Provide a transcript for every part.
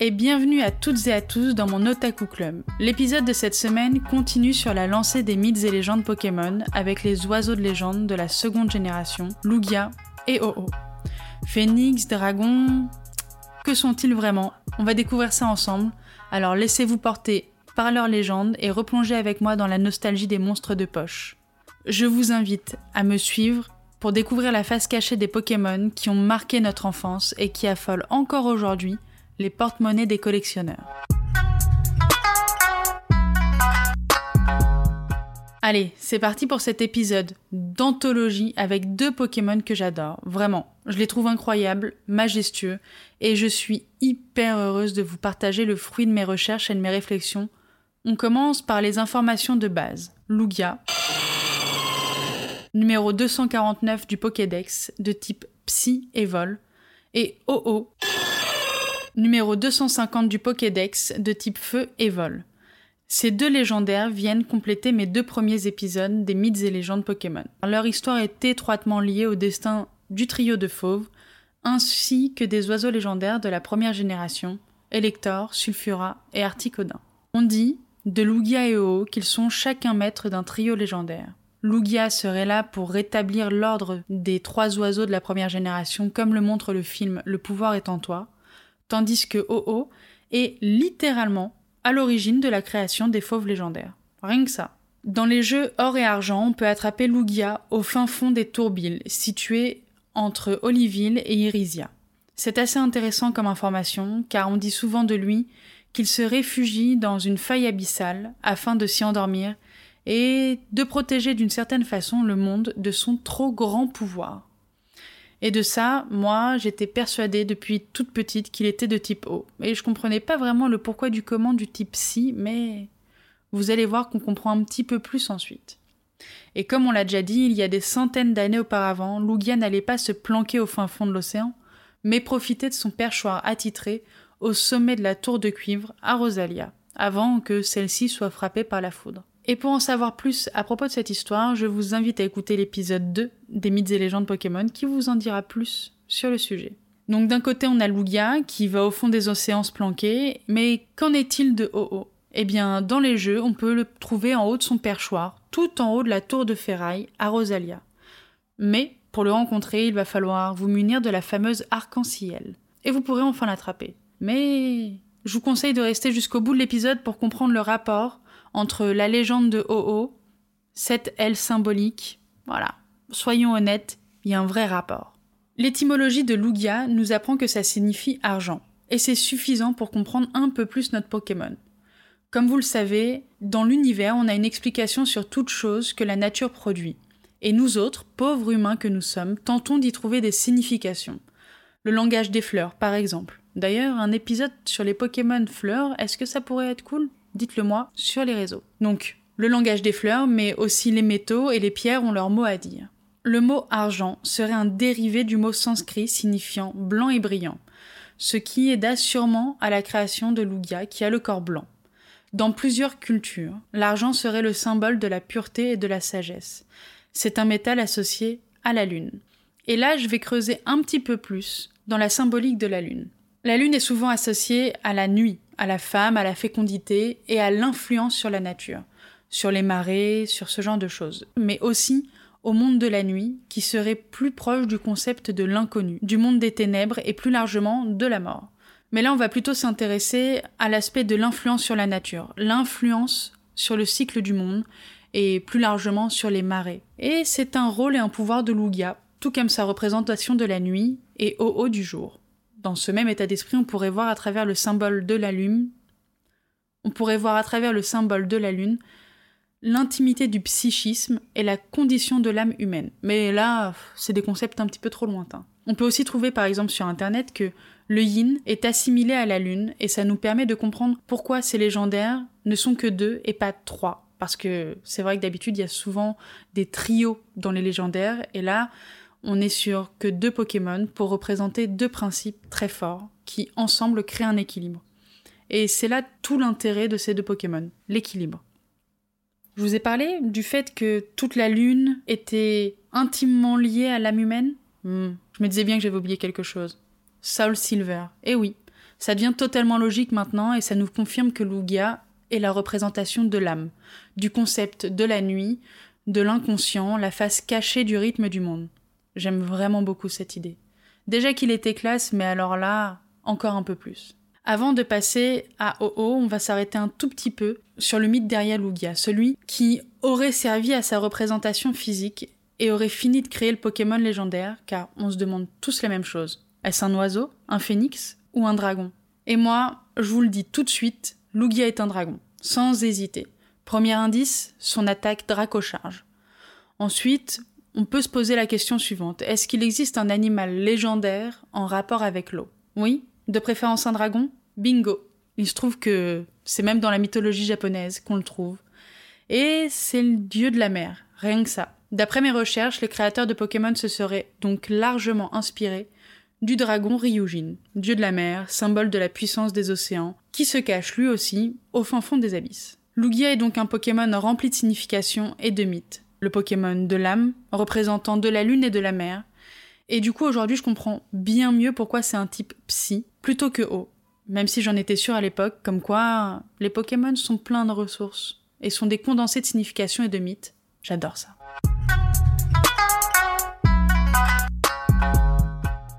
Et bienvenue à toutes et à tous dans mon Otaku Club. L'épisode de cette semaine continue sur la lancée des mythes et légendes Pokémon avec les oiseaux de légende de la seconde génération, Lugia et Oh-Oh. Phoenix, Dragon, que sont-ils vraiment? On va découvrir ça ensemble, alors laissez-vous porter par leurs légendes et replonger avec moi dans la nostalgie des monstres de poche. Je vous invite à me suivre pour découvrir la face cachée des Pokémon qui ont marqué notre enfance et qui affolent encore aujourd'hui les porte-monnaies des collectionneurs. Allez, c'est parti pour cet épisode d'anthologie avec deux Pokémon que j'adore. Vraiment, je les trouve incroyables, majestueux, et je suis hyper heureuse de vous partager le fruit de mes recherches et de mes réflexions. On commence par les informations de base. Lugia, numéro 249 du Pokédex, de type Psy et Vol, et OO, numéro 250 du Pokédex, de type Feu et Vol. Ces deux légendaires viennent compléter mes deux premiers épisodes des mythes et légendes Pokémon. Leur histoire est étroitement liée au destin du trio de fauves, ainsi que des oiseaux légendaires de la première génération, Elector, Sulfura et Articodin. On dit, de Lugia et Oo, qu'ils sont chacun maîtres d'un trio légendaire. Lugia serait là pour rétablir l'ordre des trois oiseaux de la première génération, comme le montre le film Le pouvoir est en toi, tandis que Oo est littéralement à l'origine de la création des fauves légendaires. Rien que ça. Dans les jeux or et argent, on peut attraper Lugia au fin fond des Tourbilles, situées entre Oliville et Irisia. C'est assez intéressant comme information, car on dit souvent de lui qu'il se réfugie dans une faille abyssale afin de s'y endormir et de protéger d'une certaine façon le monde de son trop grand pouvoir. Et de ça, moi, j'étais persuadée depuis toute petite qu'il était de type O. Et je comprenais pas vraiment le pourquoi du comment du type Si, mais vous allez voir qu'on comprend un petit peu plus ensuite. Et comme on l'a déjà dit, il y a des centaines d'années auparavant, Lugia n'allait pas se planquer au fin fond de l'océan, mais profiter de son perchoir attitré au sommet de la tour de cuivre à Rosalia, avant que celle-ci soit frappée par la foudre. Et pour en savoir plus à propos de cette histoire, je vous invite à écouter l'épisode 2 des mythes et légendes Pokémon qui vous en dira plus sur le sujet. Donc d'un côté on a Lugia qui va au fond des océans se planquer, mais qu'en est-il de Ho-Oh? Eh bien dans les jeux on peut le trouver en haut de son perchoir, tout en haut de la tour de ferraille à Rosalia. Mais pour le rencontrer il va falloir vous munir de la fameuse arc-en-ciel, et vous pourrez enfin l'attraper. Mais je vous conseille de rester jusqu'au bout de l'épisode pour comprendre le rapport entre la légende de Ho-Oh, cette aile symbolique, voilà. Soyons honnêtes, il y a un vrai rapport. L'étymologie de Lugia nous apprend que ça signifie argent, et c'est suffisant pour comprendre un peu plus notre Pokémon. Comme vous le savez, dans l'univers, on a une explication sur toute chose que la nature produit. Et nous autres, pauvres humains que nous sommes, tentons d'y trouver des significations. Le langage des fleurs, par exemple. D'ailleurs, un épisode sur les Pokémon fleurs, est-ce que ça pourrait être cool? Dites-le moi sur les réseaux. Donc, le langage des fleurs, mais aussi les métaux et les pierres ont leur mot à dire. Le mot argent serait un dérivé du mot sanskrit signifiant blanc et brillant, ce qui aida sûrement à la création de Lugia qui a le corps blanc. Dans plusieurs cultures, l'argent serait le symbole de la pureté et de la sagesse. C'est un métal associé à la lune. Et là, je vais creuser un petit peu plus dans la symbolique de la lune. La lune est souvent associée à la nuit, à la femme, à la fécondité et à l'influence sur la nature, sur les marées, sur ce genre de choses, mais aussi au monde de la nuit, qui serait plus proche du concept de l'inconnu, du monde des ténèbres et plus largement de la mort. Mais là, on va plutôt s'intéresser à l'aspect de l'influence sur la nature, l'influence sur le cycle du monde et plus largement sur les marées. Et c'est un rôle et un pouvoir de Lugia, tout comme sa représentation de la nuit et au haut du jour dans ce même état d'esprit, on pourrait voir à travers le symbole de la lune, on pourrait voir à travers le symbole de la lune l'intimité du psychisme et la condition de l'âme humaine. Mais là, c'est des concepts un petit peu trop lointains. On peut aussi trouver par exemple sur internet que le yin est assimilé à la lune et ça nous permet de comprendre pourquoi ces légendaires ne sont que deux et pas trois. Parce que c'est vrai que d'habitude il y a souvent des trios dans les légendaires et là on est sur que deux Pokémon pour représenter deux principes très forts qui ensemble créent un équilibre. Et c'est là tout l'intérêt de ces deux Pokémon, l'équilibre. Je vous ai parlé du fait que toute la Lune était intimement liée à l'âme humaine? Hmm, je me disais bien que j'avais oublié quelque chose. Soul Silver. Eh oui, Ça devient totalement logique maintenant et ça nous confirme que Lugia est la représentation de l'âme, du concept de la nuit, de l'inconscient, la face cachée du rythme du monde. J'aime vraiment beaucoup cette idée. Déjà qu'il était classe, mais alors là, encore un peu plus. Avant de passer à OO, on va s'arrêter un tout petit peu sur le mythe derrière Lugia, celui qui aurait servi à sa représentation physique et aurait fini de créer le Pokémon légendaire, car on se demande tous la même chose. Est-ce un oiseau, un phénix ou un dragon? Et moi, je vous le dis tout de suite, Lugia est un dragon, sans hésiter. Premier indice, son attaque Dracocharge. Ensuite, on peut se poser la question suivante. Est-ce qu'il existe un animal légendaire en rapport avec l'eau? Oui De préférence un dragon? Bingo Il se trouve que c'est même dans la mythologie japonaise qu'on le trouve. Et c'est le dieu de la mer, rien. D'après mes recherches, les créateurs de Pokémon se seraient donc largement inspirés du dragon Ryujin, dieu de la mer, symbole de la puissance des océans, qui se cache lui aussi au fin fond des abysses. Lugia est donc un Pokémon rempli de significations et de mythes. Le Pokémon de l'âme, représentant de la lune et de la mer. Et du coup, aujourd'hui, je comprends bien mieux pourquoi c'est un type psy plutôt que eau. Même si j'en étais sûre à l'époque, comme quoi les Pokémon sont pleins de ressources et sont des condensés de significations et de mythes. J'adore ça.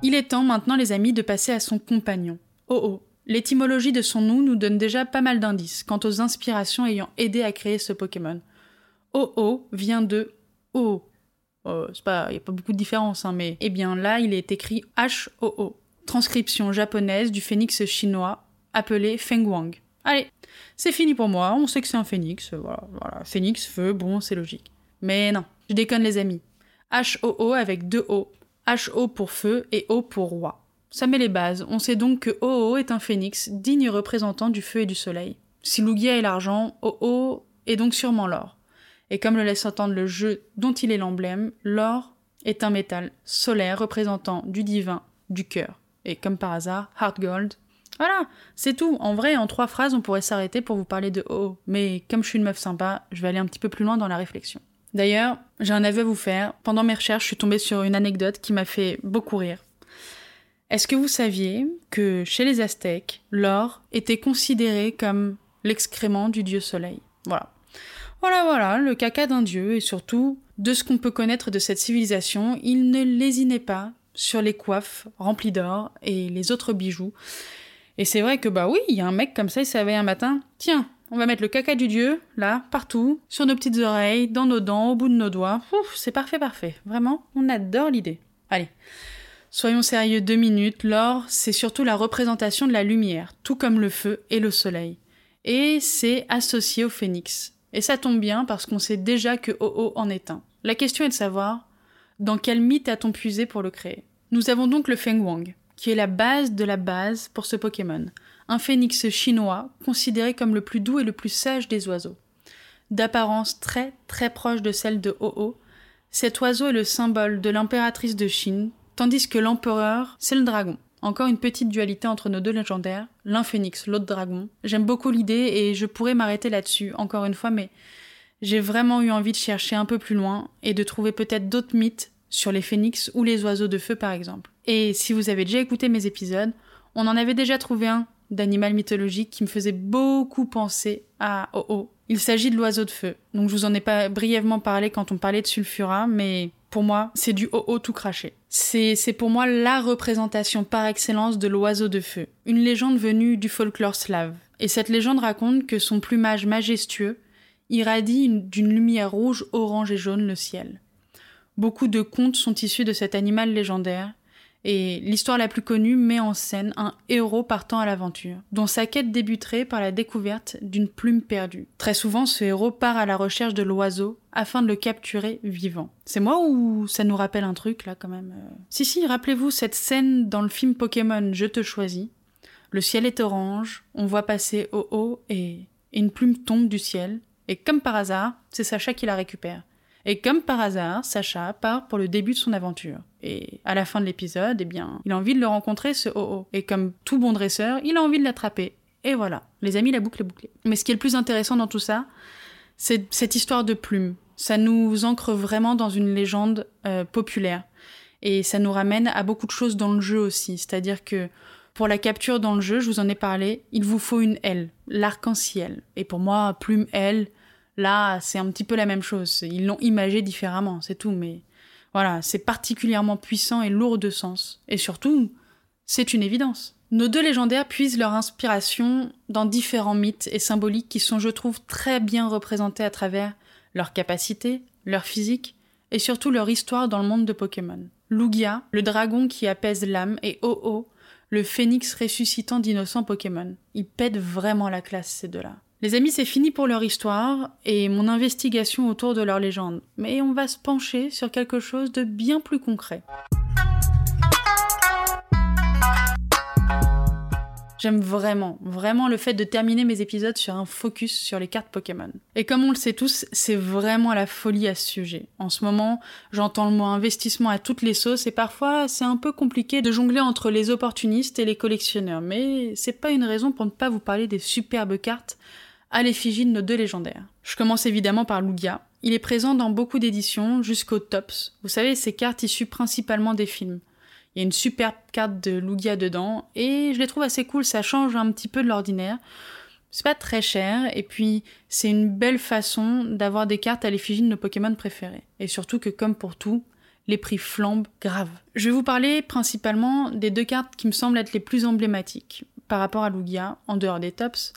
Il est temps maintenant, les amis, de passer à son compagnon, Oh L'étymologie de son nom nous donne déjà pas mal d'indices quant aux inspirations ayant aidé à créer ce Pokémon. Oh vient de O. Oh, c'est pas, il n'y a pas beaucoup de différence, hein, mais eh bien là, il est écrit H-O-O, transcription japonaise du phénix chinois appelé Feng Wang. Allez, c'est fini pour moi, on sait que c'est un phénix, voilà, voilà, phénix, feu, bon, c'est logique. Mais non, je déconne les amis. H-O-O avec deux O, H-O pour feu et O pour roi. Ça met les bases. On sait donc que O-O est un phénix, digne représentant du feu et du soleil. Si Lugia est l'argent, O-O est donc sûrement l'or. Et comme le laisse entendre le jeu dont il est l'emblème, l'or est un métal solaire représentant du divin, du cœur. Et comme par hasard, Heart Gold. Voilà, c'est tout. En vrai, en trois phrases, on pourrait s'arrêter pour vous parler de O. Mais comme je suis une meuf sympa, je vais aller un petit peu plus loin dans la réflexion. D'ailleurs, j'ai un aveu à vous faire. Pendant mes recherches, je suis tombée sur une anecdote qui m'a fait beaucoup rire. Est-ce que vous saviez que chez les Aztèques, l'or était considéré comme l'excrément du dieu soleil? Voilà. Voilà, voilà, le caca d'un dieu, et surtout, de ce qu'on peut connaître de cette civilisation, il ne lésinait pas sur les coiffes remplies d'or et les autres bijoux. Et c'est vrai que bah oui, il y a un mec comme ça, il savait un matin, tiens, on va mettre le caca du dieu, là, partout, sur nos petites oreilles, dans nos dents, au bout de nos doigts. Ouf, c'est parfait, parfait. Vraiment, on adore l'idée. Allez. Soyons sérieux deux minutes, l'or, c'est surtout la représentation de la lumière, tout comme le feu et le soleil. Et c'est associé au phénix. Et ça tombe bien parce qu'on sait déjà que OO en est un. La question est de savoir dans quel mythe a-t-on puisé pour le créer? Nous avons donc le Feng Wang, qui est la base de la base pour ce Pokémon un phénix chinois considéré comme le plus doux et le plus sage des oiseaux. D'apparence très très proche de celle de Ho-Oh, cet oiseau est le symbole de l'impératrice de Chine, tandis que l'empereur, c'est le dragon. Encore une petite dualité entre nos deux légendaires, l'un phénix, l'autre dragon. J'aime beaucoup l'idée et je pourrais m'arrêter là-dessus, encore une fois, mais j'ai vraiment eu envie de chercher un peu plus loin et de trouver peut-être d'autres mythes sur les phénix ou les oiseaux de feu par exemple. Et si vous avez déjà écouté mes épisodes, on en avait déjà trouvé un d'animal mythologique qui me faisait beaucoup penser à Oh Il s'agit de l'oiseau de feu. Donc je vous en ai pas brièvement parlé quand on parlait de Sulfura, mais pour moi, c'est du Oh tout craché. C'est pour moi la représentation par excellence de l'oiseau de feu. Une légende venue du folklore slave. Et cette légende raconte que son plumage majestueux irradie d'une lumière rouge, orange et jaune le ciel. Beaucoup de contes sont issus de cet animal légendaire, et l'histoire la plus connue met en scène un héros partant à l'aventure, dont sa quête débuterait par la découverte d'une plume perdue. Très souvent, ce héros part à la recherche de l'oiseau afin de le capturer vivant. C'est moi ou ça nous rappelle un truc là quand même euh? Si si, rappelez-vous cette scène dans le film Pokémon Je te choisis. Le ciel est orange, on voit passer au haut et une plume tombe du ciel, et comme par hasard, c'est Sacha qui la récupère. Et comme par hasard, Sacha part pour le début de son aventure. Et à la fin de l'épisode, eh bien, il a envie de le rencontrer, ce Oh-Oh. Et comme tout bon dresseur, il a envie de l'attraper. Et voilà, les amis, la boucle est bouclée. Mais ce qui est le plus intéressant dans tout ça, c'est cette histoire de plume. Ça nous ancre vraiment dans une légende euh, populaire. Et ça nous ramène à beaucoup de choses dans le jeu aussi. C'est-à-dire que Pour la capture dans le jeu, je vous en ai parlé, il vous faut une L, l'arc-en-ciel. Et pour moi, plume L, là, c'est un petit peu la même chose. Ils l'ont imagé différemment, c'est tout, mais voilà, c'est particulièrement puissant et lourd de sens. Et surtout, c'est une évidence. Nos deux légendaires puisent leur inspiration dans différents mythes et symboliques qui sont, je trouve, très bien représentés à travers leurs capacités, leur physique et surtout leur histoire dans le monde de Pokémon. Lugia, le dragon qui apaise l'âme, et Oh-Oh, le phénix ressuscitant d'innocents Pokémon. Ils pètent vraiment la classe, ces deux-là. Les amis, c'est fini pour leur histoire et mon investigation autour de leur légende, mais on va se pencher sur quelque chose de bien plus concret. J'aime vraiment, vraiment le fait de terminer mes épisodes sur un focus sur les cartes Pokémon. Et comme on le sait tous, c'est vraiment la folie à ce sujet. En ce moment, j'entends le mot investissement à toutes les sauces et parfois c'est un peu compliqué de jongler entre les opportunistes et les collectionneurs. Mais c'est pas une raison pour ne pas vous parler des superbes cartes à l'effigie de nos deux légendaires. Je commence évidemment par Lugia. Il est présent dans beaucoup d'éditions, jusqu'au tops. Vous savez, ces cartes issues principalement des films. Il y a une superbe carte de Lugia dedans, et je les trouve assez cool, ça change un petit peu de l'ordinaire. C'est pas très cher, et puis c'est une belle façon d'avoir des cartes à l'effigie de nos Pokémon préférés. Et surtout que, comme pour tout, les prix flambent grave. Je vais vous parler principalement des deux cartes qui me semblent être les plus emblématiques par rapport à Lugia, en dehors des tops.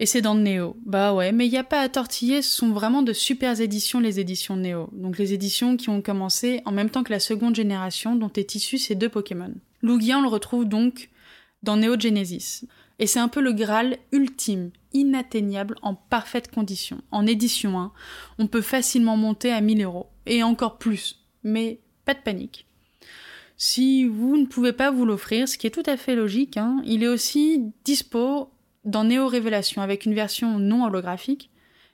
Et c'est dans Neo. Bah ouais, mais il n'y a pas à tortiller, ce sont vraiment de super éditions, les éditions Neo. Donc les éditions qui ont commencé en même temps que la seconde génération dont est issu ces deux Pokémon. Lugia, on le retrouve donc dans Neo Genesis. Et c'est un peu le Graal ultime, inatteignable en parfaite condition. En édition 1, on peut facilement monter à 1000 euros. Et encore plus. Mais pas de panique. Si vous ne pouvez pas vous l'offrir, ce qui est tout à fait logique, hein, il est aussi dispo dans Néo Révélation avec une version non holographique,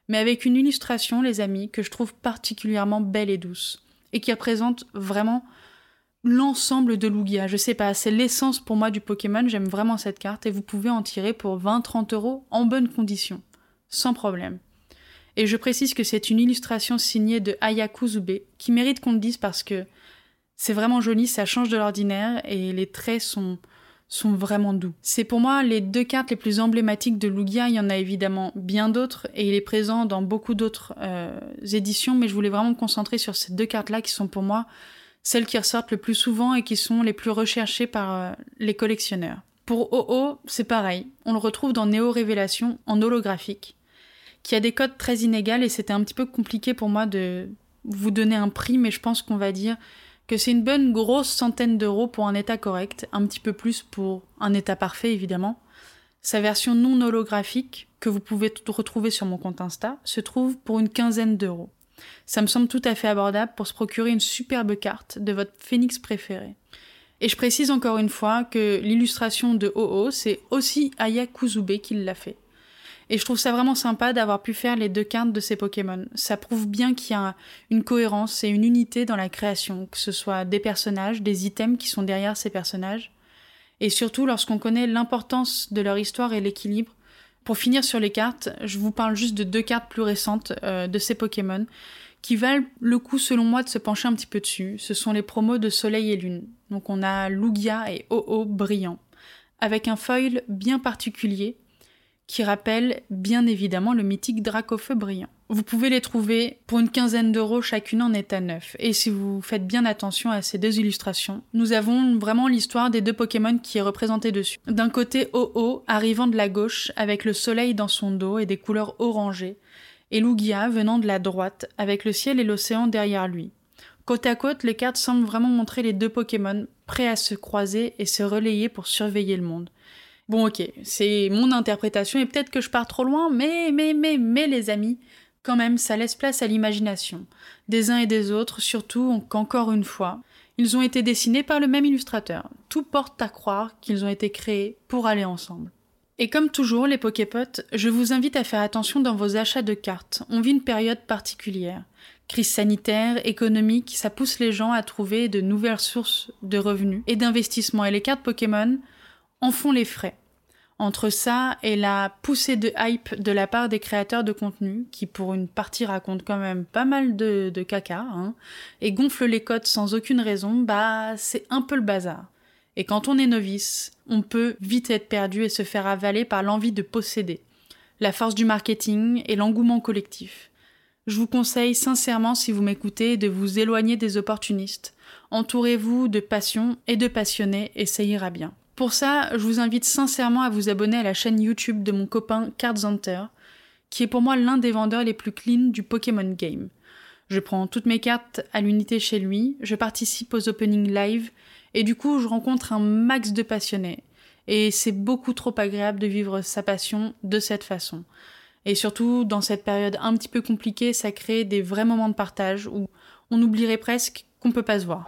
mais avec une illustration, les amis, que je trouve particulièrement belle et douce, et qui représente vraiment l'ensemble de Lugia. Je sais pas, c'est l'essence pour moi du Pokémon, j'aime vraiment cette carte, et vous pouvez en tirer pour 20-30 euros en bonne condition, sans problème. Et je précise que c'est une illustration signée de Ayaku Zube, qui mérite qu'on le dise parce que c'est vraiment joli, ça change de l'ordinaire, et les traits sont sont vraiment doux. C'est pour moi les deux cartes les plus emblématiques de Lugia. Il y en a évidemment bien d'autres et il est présent dans beaucoup d'autres euh, éditions, mais je voulais vraiment me concentrer sur ces deux cartes-là qui sont pour moi celles qui ressortent le plus souvent et qui sont les plus recherchées par euh, les collectionneurs. Pour OO, c'est pareil. On le retrouve dans Néo Révélation en holographique, qui a des codes très inégales et c'était un petit peu compliqué pour moi de vous donner un prix, mais je pense qu'on va dire que c'est une bonne grosse centaine d'euros pour un état correct, un petit peu plus pour un état parfait évidemment. Sa version non holographique, que vous pouvez retrouver sur mon compte Insta, se trouve pour une quinzaine d'euros. Ça me semble tout à fait abordable pour se procurer une superbe carte de votre phénix préféré. Et je précise encore une fois que l'illustration de OO, c'est aussi Aya Kuzube qui l'a fait. Et je trouve ça vraiment sympa d'avoir pu faire les deux cartes de ces Pokémon. Ça prouve bien qu'il y a une cohérence et une unité dans la création, que ce soit des personnages, des items qui sont derrière ces personnages. Et surtout lorsqu'on connaît l'importance de leur histoire et l'équilibre. Pour finir sur les cartes, je vous parle juste de deux cartes plus récentes euh, de ces Pokémon qui valent le coup selon moi de se pencher un petit peu dessus. Ce sont les promos de Soleil et Lune. Donc on a Lugia et Oh-Oh brillant, avec un foil bien particulier qui rappellent bien évidemment le mythique Dracofeu brillant. Vous pouvez les trouver pour une quinzaine d'euros chacune en état neuf. Et si vous faites bien attention à ces deux illustrations, nous avons vraiment l'histoire des deux Pokémon qui est représentée dessus. D'un côté, Oh-Oh arrivant de la gauche avec le soleil dans son dos et des couleurs orangées, et Lugia venant de la droite avec le ciel et l'océan derrière lui. Côte à côte, les cartes semblent vraiment montrer les deux Pokémon prêts à se croiser et se relayer pour surveiller le monde. Bon, ok, c'est mon interprétation et peut-être que je pars trop loin, mais, mais, mais, mais, les amis, quand même, ça laisse place à l'imagination, des uns et des autres, surtout qu'encore une fois, ils ont été dessinés par le même illustrateur. Tout porte à croire qu'ils ont été créés pour aller ensemble. Et comme toujours, les Poképotes, je vous invite à faire attention dans vos achats de cartes. On vit une période particulière. Crise sanitaire, économique, ça pousse les gens à trouver de nouvelles sources de revenus et d'investissement. Et les cartes Pokémon, en font les frais. Entre ça et la poussée de hype de la part des créateurs de contenu, qui pour une partie racontent quand même pas mal de, caca, hein, et gonflent les cotes sans aucune raison, bah c'est un peu le bazar. Et quand on est novice, on peut vite être perdu et se faire avaler par l'envie de posséder, la force du marketing et l'engouement collectif. Je vous conseille sincèrement, si vous m'écoutez, de vous éloigner des opportunistes. Entourez-vous de passion et de passionnés et ça ira bien. Pour ça, je vous invite sincèrement à vous abonner à la chaîne YouTube de mon copain Cards Hunter, qui est pour moi l'un des vendeurs les plus clean du Pokémon Game. Je prends toutes mes cartes à l'unité chez lui, je participe aux openings live, et du coup je rencontre un max de passionnés. Et c'est beaucoup trop agréable de vivre sa passion de cette façon. Et surtout, dans cette période un petit peu compliquée, ça crée des vrais moments de partage où on oublierait presque qu'on peut pas se voir.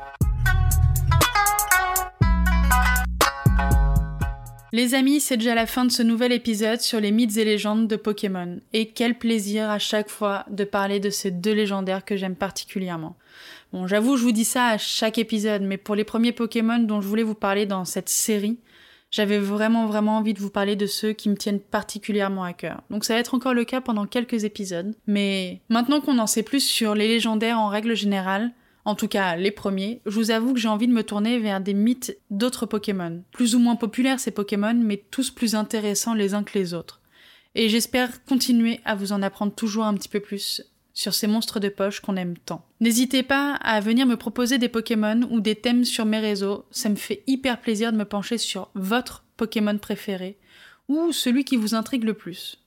Les amis, c'est déjà la fin de ce nouvel épisode sur les mythes et légendes de Pokémon. Et quel plaisir à chaque fois de parler de ces deux légendaires que j'aime particulièrement. Bon, j'avoue, je vous dis ça à chaque épisode, mais pour les premiers Pokémon dont je voulais vous parler dans cette série, j'avais vraiment vraiment envie de vous parler de ceux qui me tiennent particulièrement à cœur. Donc ça va être encore le cas pendant quelques épisodes. Mais maintenant qu'on en sait plus sur les légendaires en règle générale, en tout cas les premiers, je vous avoue que j'ai envie de me tourner vers des mythes d'autres Pokémon. Plus ou moins populaires ces Pokémon, mais tous plus intéressants les uns que les autres. Et j'espère continuer à vous en apprendre toujours un petit peu plus sur ces monstres de poche qu'on aime tant. N'hésitez pas à venir me proposer des Pokémon ou des thèmes sur mes réseaux, ça me fait hyper plaisir de me pencher sur votre Pokémon préféré ou celui qui vous intrigue le plus.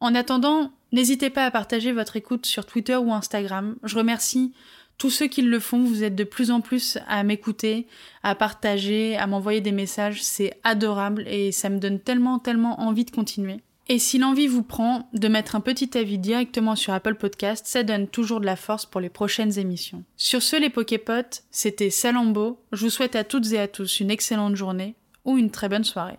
En attendant, n'hésitez pas à partager votre écoute sur Twitter ou Instagram. Je remercie tous ceux qui le font, vous êtes de plus en plus à m'écouter, à partager, à m'envoyer des messages, c'est adorable et ça me donne tellement, tellement envie de continuer. Et si l'envie vous prend de mettre un petit avis directement sur Apple Podcast, ça donne toujours de la force pour les prochaines émissions. Sur ce, les Poképotes, c'était Salambo. Je vous souhaite à toutes et à tous une excellente journée ou une très bonne soirée.